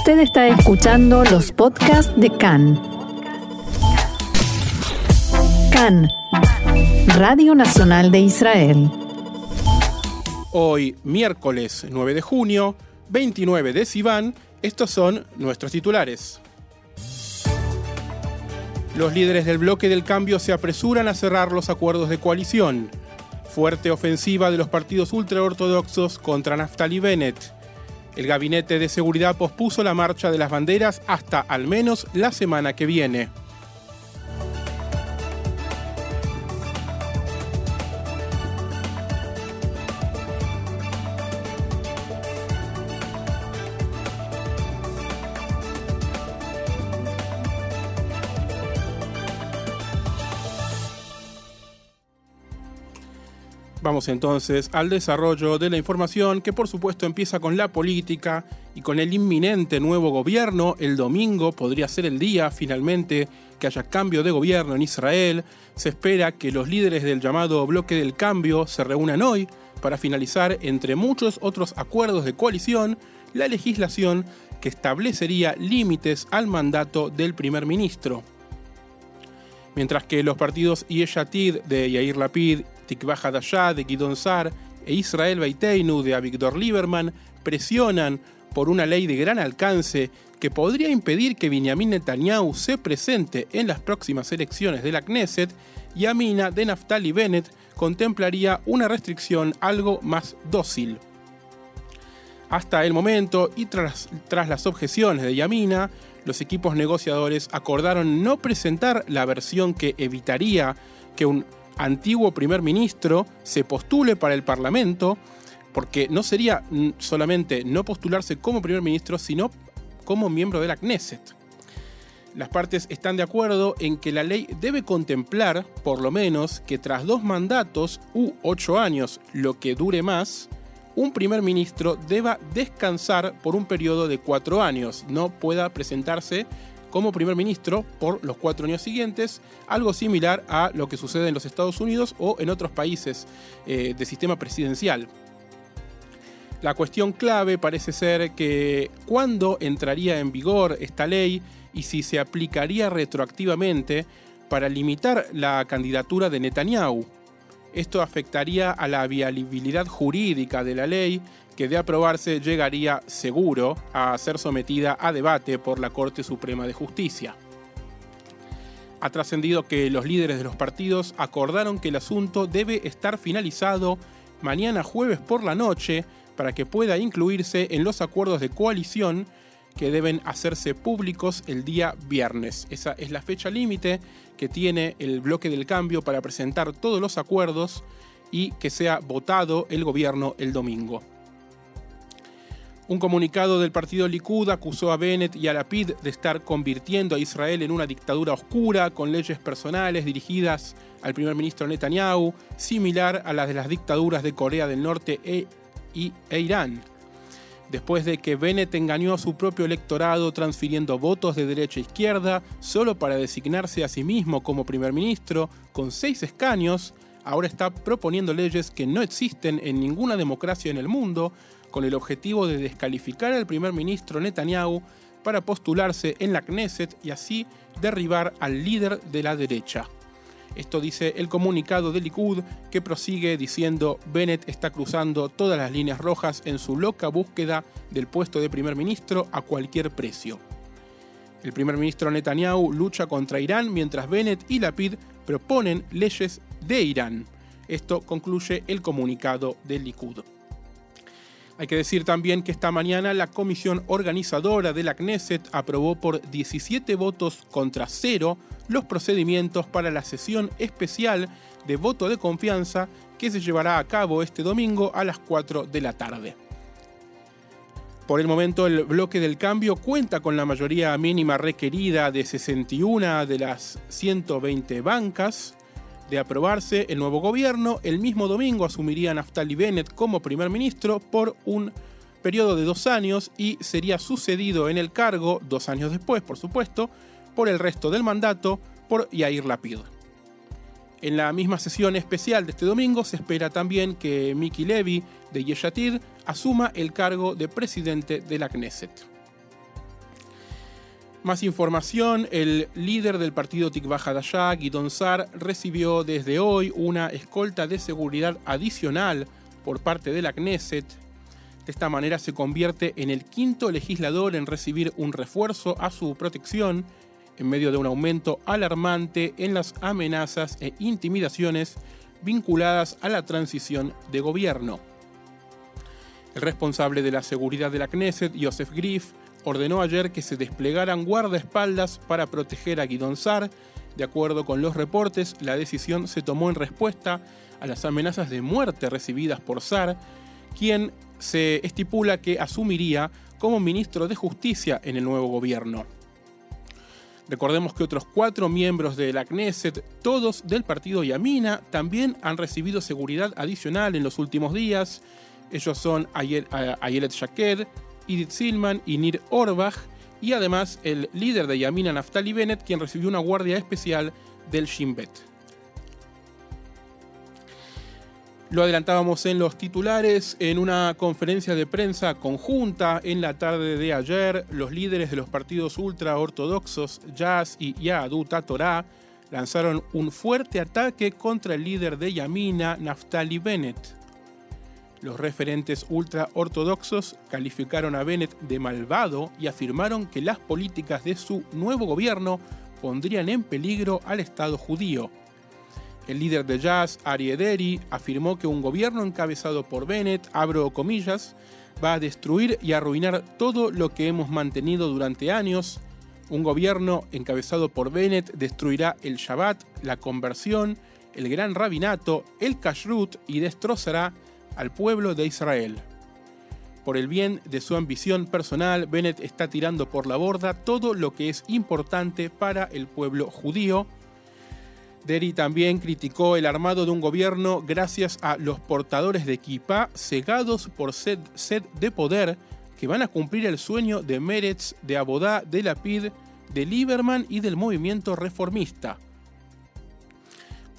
Usted está escuchando los podcasts de CAN. CAN, Radio Nacional de Israel. Hoy, miércoles 9 de junio, 29 de Sivan, estos son nuestros titulares. Los líderes del bloque del cambio se apresuran a cerrar los acuerdos de coalición. Fuerte ofensiva de los partidos ultraortodoxos contra Naftali Bennett. El Gabinete de Seguridad pospuso la marcha de las banderas hasta al menos la semana que viene. Vamos entonces al desarrollo de la información que por supuesto empieza con la política y con el inminente nuevo gobierno. El domingo podría ser el día finalmente que haya cambio de gobierno en Israel. Se espera que los líderes del llamado bloque del cambio se reúnan hoy para finalizar, entre muchos otros acuerdos de coalición, la legislación que establecería límites al mandato del primer ministro. Mientras que los partidos Yeshatid de Yair Lapid Tikva Hadashah de Gidon Sar e Israel Beiteinu de Avigdor Lieberman presionan por una ley de gran alcance que podría impedir que Benjamin Netanyahu se presente en las próximas elecciones de la Knesset, y Amina de Naftali Bennett contemplaría una restricción algo más dócil. Hasta el momento, y tras, tras las objeciones de Yamina, los equipos negociadores acordaron no presentar la versión que evitaría que un antiguo primer ministro se postule para el Parlamento, porque no sería solamente no postularse como primer ministro, sino como miembro de la Knesset. Las partes están de acuerdo en que la ley debe contemplar, por lo menos, que tras dos mandatos u ocho años, lo que dure más, un primer ministro deba descansar por un periodo de cuatro años, no pueda presentarse como primer ministro por los cuatro años siguientes, algo similar a lo que sucede en los Estados Unidos o en otros países eh, de sistema presidencial. La cuestión clave parece ser que cuándo entraría en vigor esta ley y si se aplicaría retroactivamente para limitar la candidatura de Netanyahu. Esto afectaría a la viabilidad jurídica de la ley que de aprobarse llegaría seguro a ser sometida a debate por la Corte Suprema de Justicia. Ha trascendido que los líderes de los partidos acordaron que el asunto debe estar finalizado mañana jueves por la noche para que pueda incluirse en los acuerdos de coalición que deben hacerse públicos el día viernes. Esa es la fecha límite que tiene el bloque del cambio para presentar todos los acuerdos y que sea votado el gobierno el domingo. Un comunicado del partido Likud acusó a Bennett y a Lapid de estar convirtiendo a Israel en una dictadura oscura con leyes personales dirigidas al primer ministro Netanyahu, similar a las de las dictaduras de Corea del Norte e, e Irán. Después de que Bennett engañó a su propio electorado transfiriendo votos de derecha a izquierda solo para designarse a sí mismo como primer ministro, con seis escaños, ahora está proponiendo leyes que no existen en ninguna democracia en el mundo, con el objetivo de descalificar al primer ministro Netanyahu para postularse en la Knesset y así derribar al líder de la derecha. Esto dice el comunicado de Likud que prosigue diciendo Bennett está cruzando todas las líneas rojas en su loca búsqueda del puesto de primer ministro a cualquier precio. El primer ministro Netanyahu lucha contra Irán mientras Bennett y Lapid proponen leyes de Irán. Esto concluye el comunicado del Likud. Hay que decir también que esta mañana la comisión organizadora de la Knesset aprobó por 17 votos contra cero los procedimientos para la sesión especial de voto de confianza que se llevará a cabo este domingo a las 4 de la tarde. Por el momento el bloque del cambio cuenta con la mayoría mínima requerida de 61 de las 120 bancas, de aprobarse el nuevo gobierno, el mismo domingo asumiría Naftali Bennett como primer ministro por un periodo de dos años y sería sucedido en el cargo, dos años después, por supuesto, por el resto del mandato por Yair Lapid. En la misma sesión especial de este domingo se espera también que Miki Levy de Yeshatid asuma el cargo de presidente de la Knesset. Más información, el líder del partido Tikva Hadashah, Guidon Sar, recibió desde hoy una escolta de seguridad adicional por parte de la Knesset. De esta manera se convierte en el quinto legislador en recibir un refuerzo a su protección en medio de un aumento alarmante en las amenazas e intimidaciones vinculadas a la transición de gobierno. El responsable de la seguridad de la Knesset, Joseph Griff, ordenó ayer que se desplegaran guardaespaldas para proteger a Guidon Sar. De acuerdo con los reportes, la decisión se tomó en respuesta a las amenazas de muerte recibidas por Sar, quien se estipula que asumiría como ministro de Justicia en el nuevo gobierno. Recordemos que otros cuatro miembros de la Knesset, todos del partido Yamina, también han recibido seguridad adicional en los últimos días. Ellos son Ayelet Shaked, Edith Silman y Nir Orbach, y además el líder de Yamina, Naftali Bennett, quien recibió una guardia especial del Shin Bet. Lo adelantábamos en los titulares, en una conferencia de prensa conjunta en la tarde de ayer, los líderes de los partidos ultraortodoxos Jazz y Yahadut Torah lanzaron un fuerte ataque contra el líder de Yamina, Naftali Bennett. Los referentes ultraortodoxos calificaron a Bennett de malvado y afirmaron que las políticas de su nuevo gobierno pondrían en peligro al Estado judío. El líder de Jazz, Ari Ederi, afirmó que un gobierno encabezado por Bennett, abro comillas, va a destruir y arruinar todo lo que hemos mantenido durante años. Un gobierno encabezado por Bennett destruirá el Shabbat, la conversión, el gran rabinato, el kashrut y destrozará al pueblo de Israel. Por el bien de su ambición personal, Bennett está tirando por la borda todo lo que es importante para el pueblo judío. Derry también criticó el armado de un gobierno gracias a los portadores de equipa cegados por sed, sed, de poder que van a cumplir el sueño de Meretz, de Abodá, de Lapid, de Lieberman y del movimiento reformista.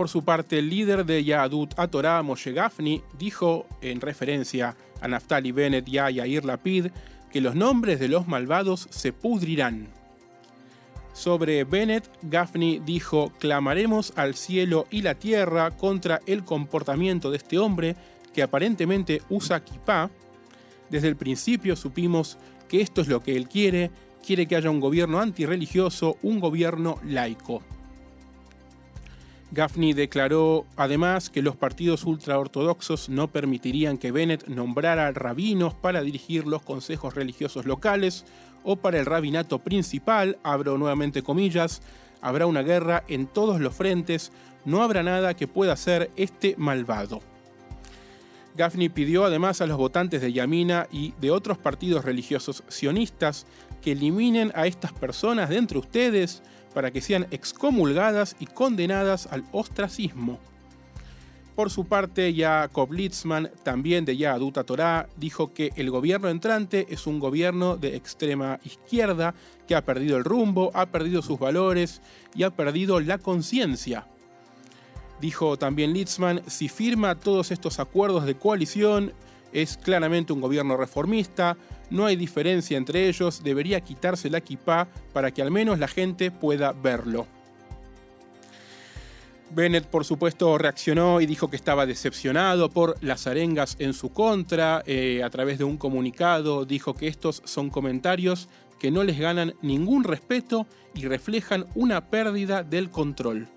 Por su parte, el líder de Yahadut Atorah, Moshe Gafni, dijo, en referencia a Naftali Bennett y a Yair Lapid, que los nombres de los malvados se pudrirán. Sobre Bennett, Gafni dijo, clamaremos al cielo y la tierra contra el comportamiento de este hombre que aparentemente usa kippah. Desde el principio supimos que esto es lo que él quiere, quiere que haya un gobierno antirreligioso, un gobierno laico. Gaffney declaró además que los partidos ultraortodoxos no permitirían que Bennett nombrara rabinos para dirigir los consejos religiosos locales o para el rabinato principal, abro nuevamente comillas, habrá una guerra en todos los frentes, no habrá nada que pueda hacer este malvado. Gaffney pidió además a los votantes de Yamina y de otros partidos religiosos sionistas que eliminen a estas personas de entre ustedes para que sean excomulgadas y condenadas al ostracismo. Por su parte, Jacob Litzman, también de Yaduta Torah, dijo que el gobierno entrante es un gobierno de extrema izquierda que ha perdido el rumbo, ha perdido sus valores y ha perdido la conciencia. Dijo también Litzman, si firma todos estos acuerdos de coalición, es claramente un gobierno reformista, no hay diferencia entre ellos, debería quitarse la equipa para que al menos la gente pueda verlo. Bennett, por supuesto, reaccionó y dijo que estaba decepcionado por las arengas en su contra. Eh, a través de un comunicado dijo que estos son comentarios que no les ganan ningún respeto y reflejan una pérdida del control.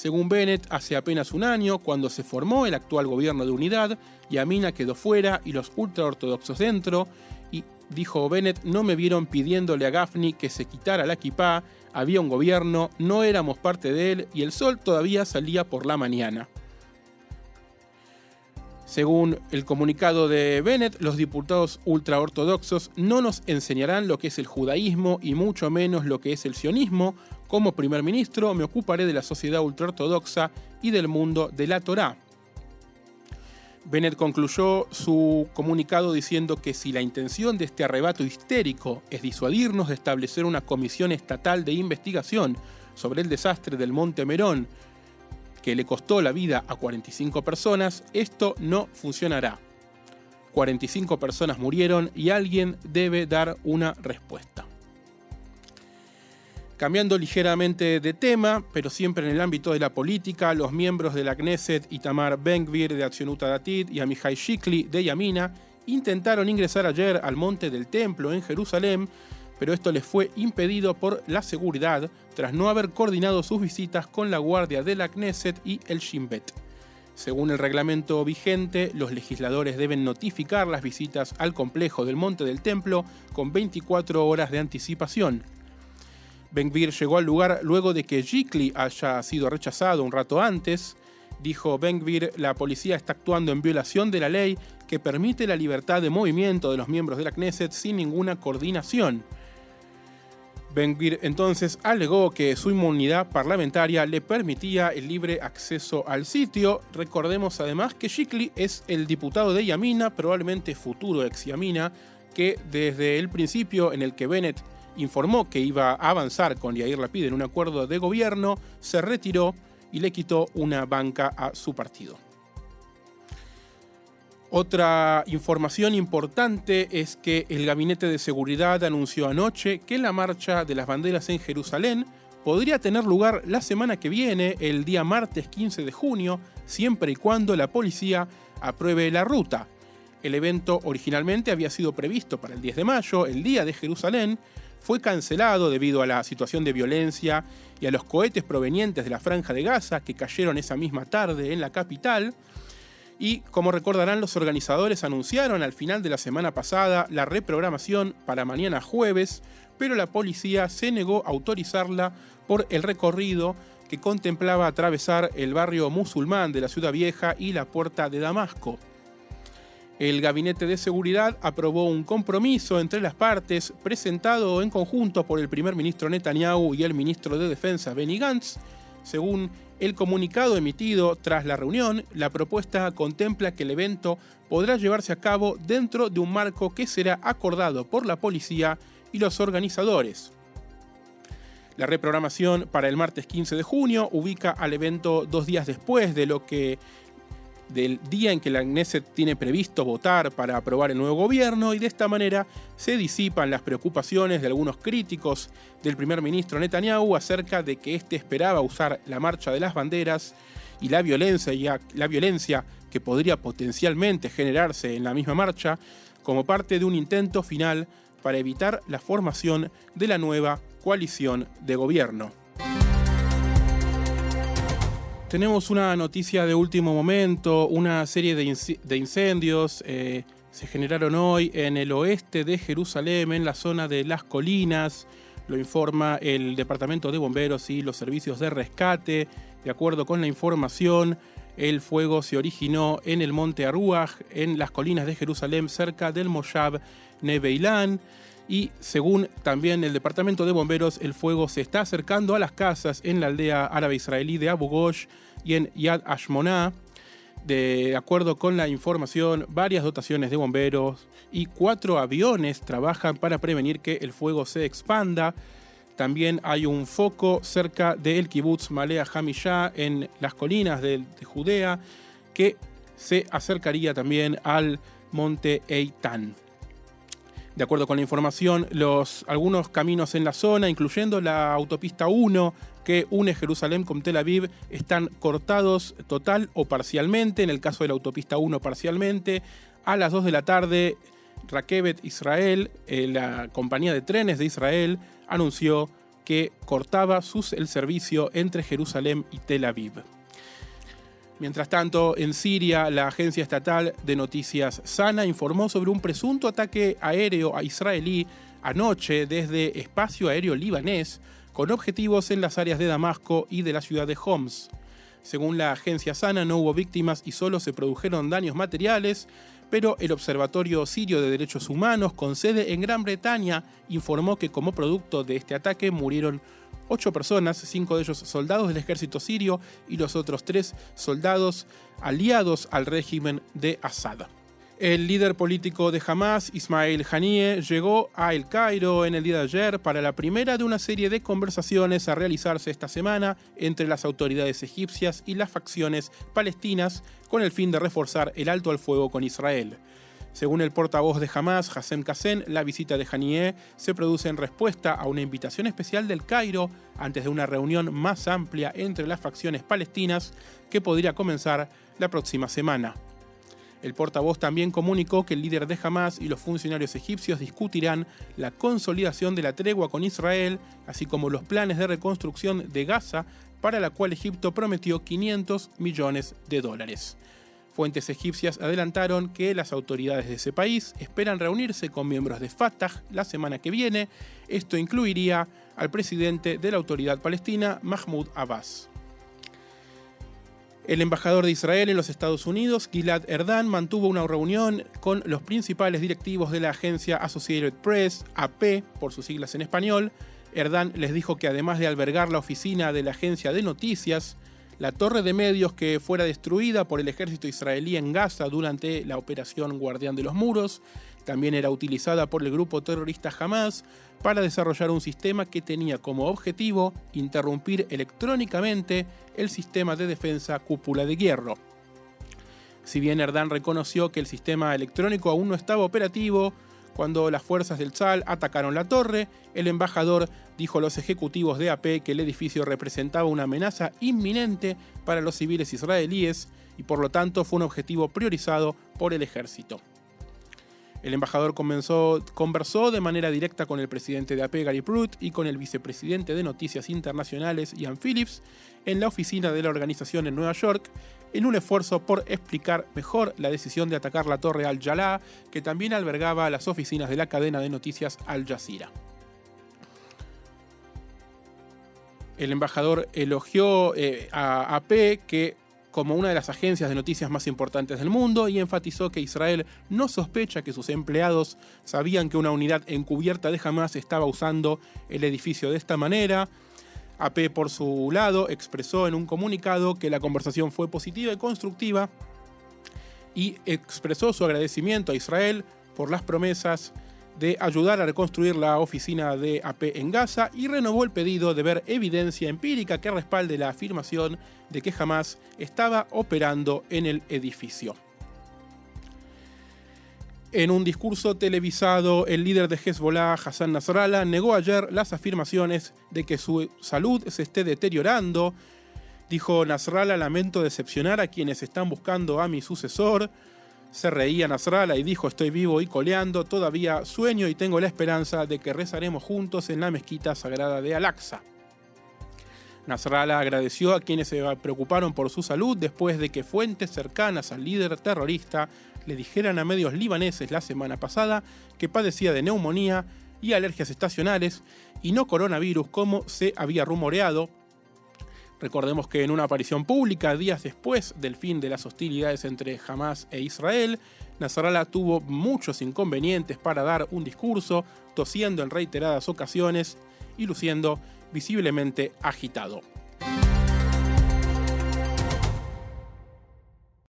Según Bennett, hace apenas un año, cuando se formó el actual gobierno de unidad, Yamina quedó fuera y los ultraortodoxos dentro, y dijo Bennett, no me vieron pidiéndole a Gaffney que se quitara la equipa, había un gobierno, no éramos parte de él y el sol todavía salía por la mañana. Según el comunicado de Bennett, los diputados ultraortodoxos no nos enseñarán lo que es el judaísmo y mucho menos lo que es el sionismo. Como primer ministro me ocuparé de la sociedad ultraortodoxa y del mundo de la Torá. Bennett concluyó su comunicado diciendo que si la intención de este arrebato histérico es disuadirnos de establecer una comisión estatal de investigación sobre el desastre del Monte Merón, que le costó la vida a 45 personas, esto no funcionará. 45 personas murieron y alguien debe dar una respuesta. Cambiando ligeramente de tema, pero siempre en el ámbito de la política, los miembros de la Knesset, Itamar Ben-Gvir de Accionuta Datit y Amihai Shikli de Yamina, intentaron ingresar ayer al Monte del Templo en Jerusalén, pero esto les fue impedido por la seguridad tras no haber coordinado sus visitas con la guardia de la Knesset y el Shin Bet. Según el reglamento vigente, los legisladores deben notificar las visitas al complejo del Monte del Templo con 24 horas de anticipación. Ben-Gvir llegó al lugar luego de que Jikli haya sido rechazado un rato antes. Dijo Ben-Gvir, la policía está actuando en violación de la ley que permite la libertad de movimiento de los miembros de la Knesset sin ninguna coordinación. Ben-Gvir entonces alegó que su inmunidad parlamentaria le permitía el libre acceso al sitio. Recordemos además que Jikli es el diputado de Yamina, probablemente futuro ex Yamina, que desde el principio en el que Bennett informó que iba a avanzar con Yair Lapid en un acuerdo de gobierno, se retiró y le quitó una banca a su partido. Otra información importante es que el Gabinete de Seguridad anunció anoche que la marcha de las banderas en Jerusalén podría tener lugar la semana que viene, el día martes 15 de junio, siempre y cuando la policía apruebe la ruta. El evento originalmente había sido previsto para el 10 de mayo, el día de Jerusalén, fue cancelado debido a la situación de violencia y a los cohetes provenientes de la franja de Gaza que cayeron esa misma tarde en la capital. Y como recordarán, los organizadores anunciaron al final de la semana pasada la reprogramación para mañana jueves, pero la policía se negó a autorizarla por el recorrido que contemplaba atravesar el barrio musulmán de la ciudad vieja y la puerta de Damasco. El Gabinete de Seguridad aprobó un compromiso entre las partes presentado en conjunto por el primer ministro Netanyahu y el ministro de Defensa Benny Gantz. Según el comunicado emitido tras la reunión, la propuesta contempla que el evento podrá llevarse a cabo dentro de un marco que será acordado por la policía y los organizadores. La reprogramación para el martes 15 de junio ubica al evento dos días después de lo que del día en que la Knesset tiene previsto votar para aprobar el nuevo gobierno y de esta manera se disipan las preocupaciones de algunos críticos del primer ministro Netanyahu acerca de que éste esperaba usar la marcha de las banderas y la violencia, la violencia que podría potencialmente generarse en la misma marcha como parte de un intento final para evitar la formación de la nueva coalición de gobierno. Tenemos una noticia de último momento, una serie de, incendios eh, se generaron hoy en el oeste de Jerusalén, en la zona de las colinas, lo informa el Departamento de Bomberos y los servicios de rescate. De acuerdo con la información, el fuego se originó en el monte Aruach, en las colinas de Jerusalén, cerca del Moshab Nebeilán y según también el departamento de bomberos, el fuego se está acercando a las casas en la aldea árabe israelí de Abu Ghosh y en Yad Ashmona. De acuerdo con la información, varias dotaciones de bomberos y cuatro aviones trabajan para prevenir que el fuego se expanda. También hay un foco cerca del kibbutz Malea Hamishah en las colinas de, de Judea que se acercaría también al monte Eitan. De acuerdo con la información, los, algunos caminos en la zona, incluyendo la autopista 1 que une Jerusalén con Tel Aviv, están cortados total o parcialmente. En el caso de la autopista 1, parcialmente. A las 2 de la tarde, Rakevet Israel, eh, la compañía de trenes de Israel, anunció que cortaba sus, el servicio entre Jerusalén y Tel Aviv. Mientras tanto, en Siria, la agencia estatal de noticias Sana informó sobre un presunto ataque aéreo a israelí anoche desde espacio aéreo libanés con objetivos en las áreas de Damasco y de la ciudad de Homs. Según la agencia Sana, no hubo víctimas y solo se produjeron daños materiales, pero el Observatorio Sirio de Derechos Humanos, con sede en Gran Bretaña, informó que como producto de este ataque murieron ocho personas, cinco de ellos soldados del ejército sirio y los otros tres soldados aliados al régimen de Assad. El líder político de Hamas, Ismail Haniyeh, llegó a El Cairo en el día de ayer para la primera de una serie de conversaciones a realizarse esta semana entre las autoridades egipcias y las facciones palestinas con el fin de reforzar el alto al fuego con Israel. Según el portavoz de Hamas, Hassem Kassen, la visita de Haniyeh se produce en respuesta a una invitación especial del Cairo antes de una reunión más amplia entre las facciones palestinas que podría comenzar la próxima semana. El portavoz también comunicó que el líder de Hamas y los funcionarios egipcios discutirán la consolidación de la tregua con Israel, así como los planes de reconstrucción de Gaza, para la cual Egipto prometió 500 millones de dólares. Fuentes egipcias adelantaron que las autoridades de ese país esperan reunirse con miembros de Fatah la semana que viene. Esto incluiría al presidente de la autoridad palestina, Mahmoud Abbas. El embajador de Israel en los Estados Unidos, Gilad Erdan, mantuvo una reunión con los principales directivos de la agencia Associated Press, AP, por sus siglas en español. Erdan les dijo que además de albergar la oficina de la agencia de noticias, la torre de medios que fuera destruida por el ejército israelí en Gaza durante la operación Guardián de los Muros, también era utilizada por el grupo terrorista Hamas para desarrollar un sistema que tenía como objetivo interrumpir electrónicamente el sistema de defensa cúpula de hierro. Si bien Erdan reconoció que el sistema electrónico aún no estaba operativo, cuando las fuerzas del Tzal atacaron la torre, el embajador dijo a los ejecutivos de AP que el edificio representaba una amenaza inminente para los civiles israelíes y por lo tanto fue un objetivo priorizado por el ejército. El embajador conversó de manera directa con el presidente de AP, Gary Pruitt, y con el vicepresidente de Noticias Internacionales, Ian Phillips, en la oficina de la organización en Nueva York, en un esfuerzo por explicar mejor la decisión de atacar la torre Al Jalá, que también albergaba las oficinas de la cadena de noticias Al Jazeera. El embajador elogió eh, a AP que como una de las agencias de noticias más importantes del mundo y enfatizó que Israel no sospecha que sus empleados sabían que una unidad encubierta de Hamas estaba usando el edificio de esta manera. AP por su lado expresó en un comunicado que la conversación fue positiva y constructiva y expresó su agradecimiento a Israel por las promesas de ayudar a reconstruir la oficina de AP en Gaza y renovó el pedido de ver evidencia empírica que respalde la afirmación de que jamás estaba operando en el edificio. En un discurso televisado, el líder de Hezbollah, Hassan Nasrallah, negó ayer las afirmaciones de que su salud se esté deteriorando. Dijo Nasrallah, lamento decepcionar a quienes están buscando a mi sucesor. Se reía Nasrallah y dijo estoy vivo y coleando, todavía sueño y tengo la esperanza de que rezaremos juntos en la mezquita sagrada de Al-Aqsa. Nasrallah agradeció a quienes se preocuparon por su salud después de que fuentes cercanas al líder terrorista le dijeran a medios libaneses la semana pasada que padecía de neumonía y alergias estacionales y no coronavirus como se había rumoreado, Recordemos que en una aparición pública días después del fin de las hostilidades entre Hamas e Israel, Nasrallah tuvo muchos inconvenientes para dar un discurso, tosiendo en reiteradas ocasiones y luciendo visiblemente agitado.